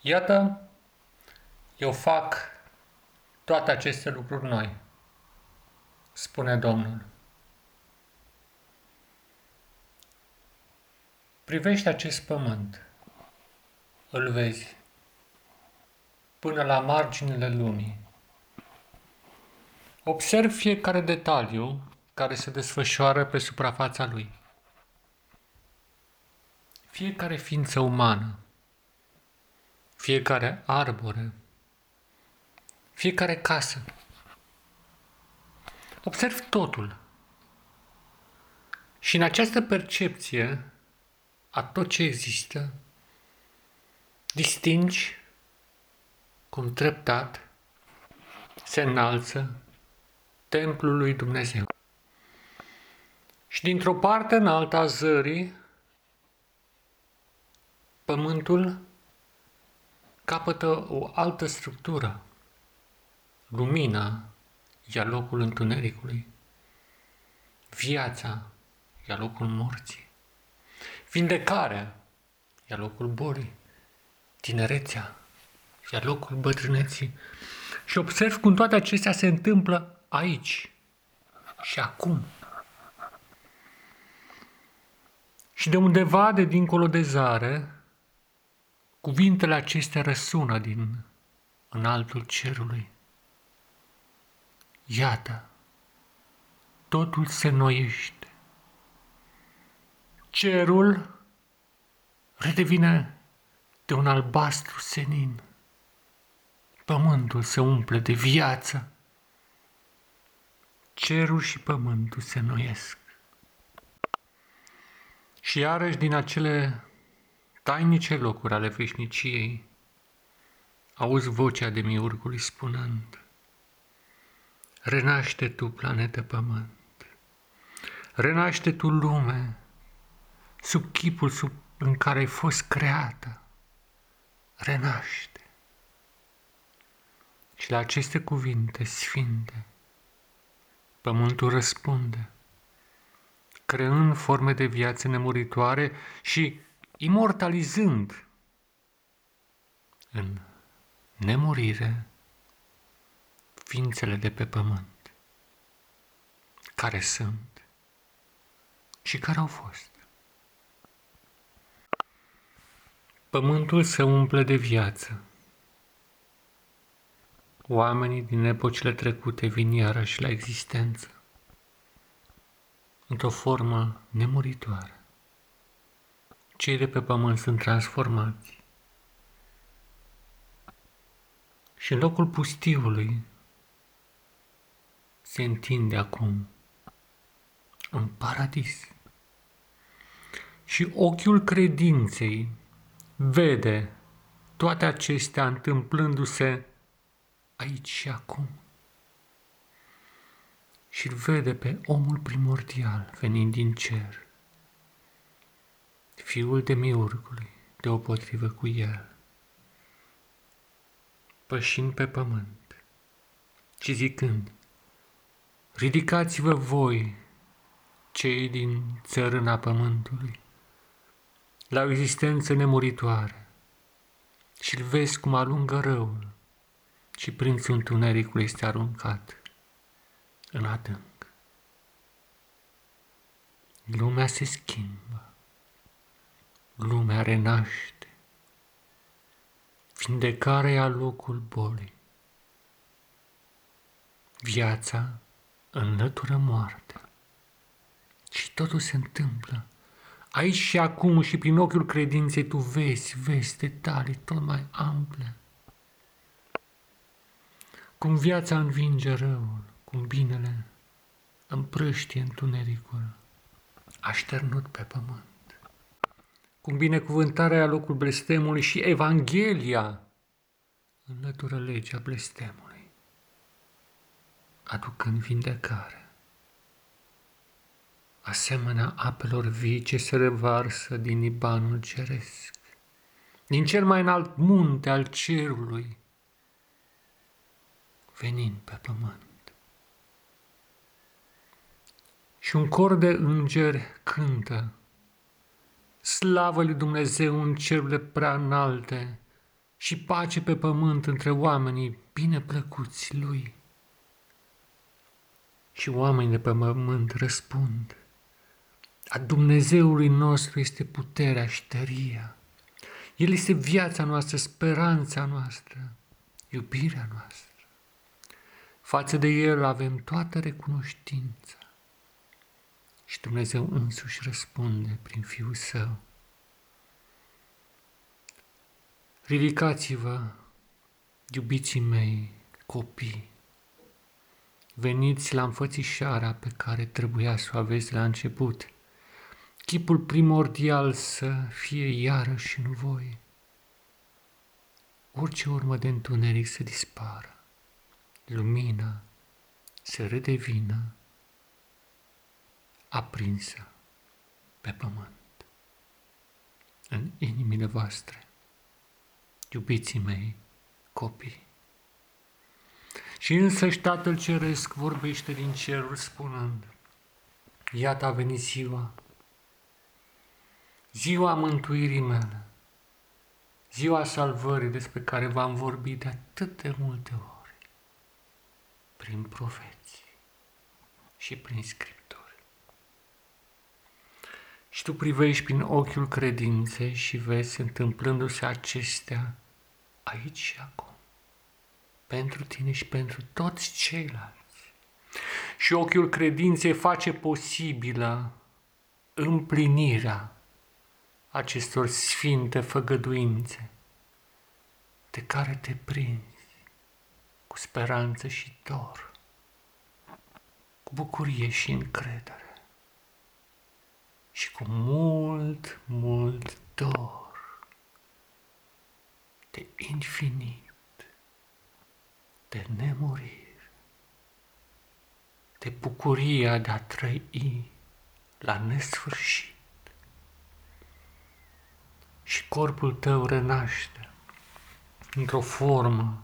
Iată, eu fac toate aceste lucruri noi, spune Domnul. Privește acest pământ, îl vezi, până la marginile lumii. Observ fiecare detaliu care se desfășoară pe suprafața lui. Fiecare ființă umană, fiecare arbore, fiecare casă. Observ totul. Și în această percepție a tot ce există, distingi cum treptat se înalță templul lui Dumnezeu. Și dintr-o parte în alta a zării, pământul capătă o altă structură. Lumina ia locul întunericului. Viața ia locul morții. Vindecarea ia locul bolii. Tinerețea ia locul bătrâneții. Și observ cum toate acestea se întâmplă aici și acum. Și de undeva de dincolo de zare, cuvintele acestea răsună din înaltul cerului. Iată, totul se noiește. Cerul redevine de un albastru senin. Pământul se umple de viață. Cerul și pământul se noiesc. Și iarăși din acele tainice locuri ale veșniciei, auzi vocea de miurgului spunând, Renaște tu, planetă pământ, renaște tu lume, sub chipul sub, în care ai fost creată, renaște. Și la aceste cuvinte sfinte, pământul răspunde, creând forme de viață nemuritoare și imortalizând în nemurire ființele de pe pământ, care sunt și care au fost. Pământul se umple de viață. Oamenii din epocile trecute vin iarăși la existență, într-o formă nemuritoare cei de pe pământ sunt transformați. Și în locul pustiului se întinde acum un paradis. Și ochiul credinței vede toate acestea întâmplându-se aici și acum. Și îl vede pe omul primordial venind din cer fiul de miurgului, deopotrivă cu el, pășind pe pământ și zicând, Ridicați-vă voi, cei din țărâna pământului, la o existență nemuritoare, și-l vezi cum alungă răul și prințul întunericului este aruncat în adânc. Lumea se schimbă lumea renaște. Vindecarea ia locul bolii. Viața înlătură moartea. Și totul se întâmplă. Aici și acum și prin ochiul credinței tu vezi, vezi detalii tot mai ample. Cum viața învinge răul, cum binele împrăștie întunericul, așternut pe pământ cum binecuvântarea locul blestemului și Evanghelia înlătură legea blestemului, aducând vindecare. Asemenea apelor vii ce se revarsă din Ibanul ceresc, din cel mai înalt munte al cerului, venind pe pământ. Și un cor de îngeri cântă Slavă lui Dumnezeu în cerurile prea înalte și pace pe pământ între oamenii bine plăcuți lui. Și oamenii de pe pământ răspund, a Dumnezeului nostru este puterea și tăria. El este viața noastră, speranța noastră, iubirea noastră. Față de El avem toată recunoștința. Și Dumnezeu însuși răspunde prin Fiul Său. Ridicați-vă, iubiții mei, copii, veniți la înfățișarea pe care trebuia să o aveți la început, chipul primordial să fie iarăși în voi. Orice urmă de întuneric să dispară, lumina să redevină aprinsă pe pământ, în inimile voastre iubiții mei, copii. Și însăși Tatăl Ceresc vorbește din cerul spunând, Iată a venit ziua, ziua mântuirii mele, ziua salvării despre care v-am vorbit de atât de multe ori, prin profeții și prin scripturi. Și tu privești prin ochiul credinței și vezi întâmplându-se acestea aici și acum. Pentru tine și pentru toți ceilalți. Și ochiul credinței face posibilă împlinirea acestor sfinte făgăduințe de care te prinzi cu speranță și dor, cu bucurie și încredere și cu mult, mult dor de infinit, de nemurire, de bucuria de a trăi la nesfârșit. Și corpul tău renaște într-o formă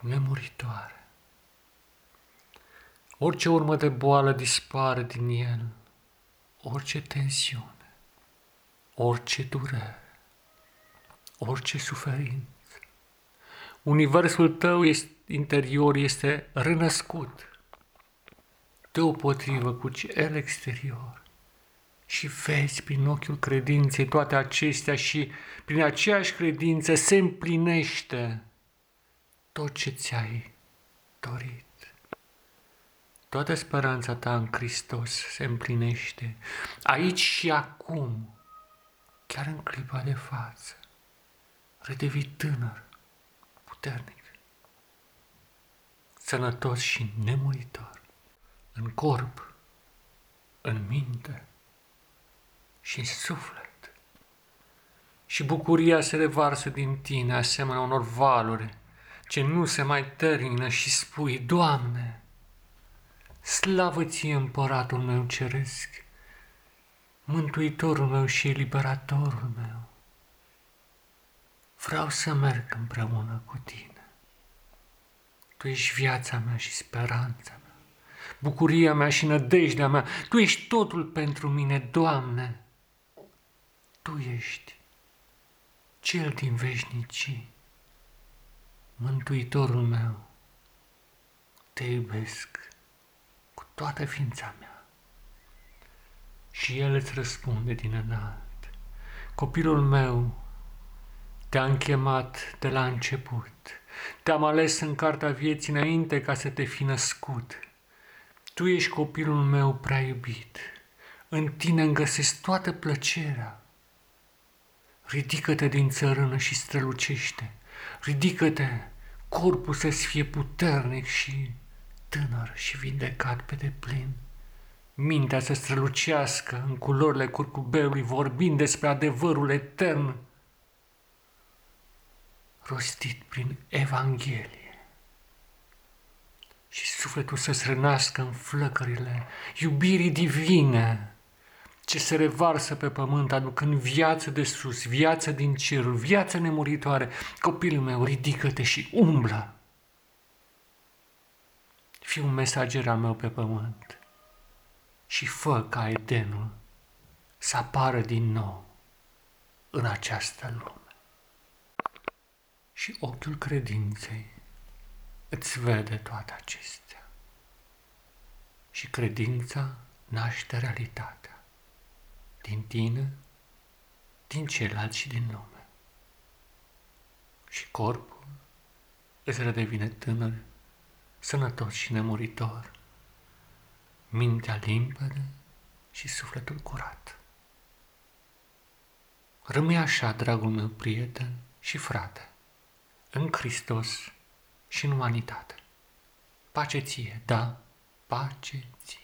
nemuritoare. Orice urmă de boală dispare din el orice tensiune, orice durere, orice suferință. Universul tău este, interior este renăscut deopotrivă cu cel exterior și vezi prin ochiul credinței toate acestea și prin aceeași credință se împlinește tot ce ți-ai dorit. Toată speranța ta în Hristos se împlinește aici și acum, chiar în clipa de față. Redevii tânăr, puternic, sănătos și nemuritor, în corp, în minte și în suflet. Și bucuria se revarsă din tine asemenea unor valuri ce nu se mai termină și spui, Doamne, Slavă ție, împăratul meu ceresc, mântuitorul meu și eliberatorul meu. Vreau să merg împreună cu tine. Tu ești viața mea și speranța mea, bucuria mea și nădejdea mea. Tu ești totul pentru mine, Doamne. Tu ești cel din veșnicii, mântuitorul meu. Te iubesc toată ființa mea. Și el îți răspunde din înalt, copilul meu, te-am chemat de la început, te-am ales în cartea vieții înainte ca să te fi născut. Tu ești copilul meu prea iubit, în tine îmi găsesc toată plăcerea. Ridică-te din țărână și strălucește, ridică-te, corpul să-ți fie puternic și tânăr și vindecat pe deplin. Mintea să strălucească în culorile curcubeului, vorbind despre adevărul etern, rostit prin Evanghelie. Și sufletul să-ți renască în flăcările iubirii divine, ce se revarsă pe pământ, aducând viață de sus, viață din cerul, viață nemuritoare. Copilul meu, ridică-te și umblă Fii un mesager al meu pe pământ și fă ca Edenul să apară din nou în această lume. și ochiul credinței îți vede toate acestea. Și credința naște realitatea din tine, din ceilalți și din lume. Și corpul îți redevine tânăr, sănătos și nemuritor, mintea limpede și sufletul curat. Rămâi așa, dragul meu prieten și frate, în Hristos și în umanitate. Pace ție, da, pace ție.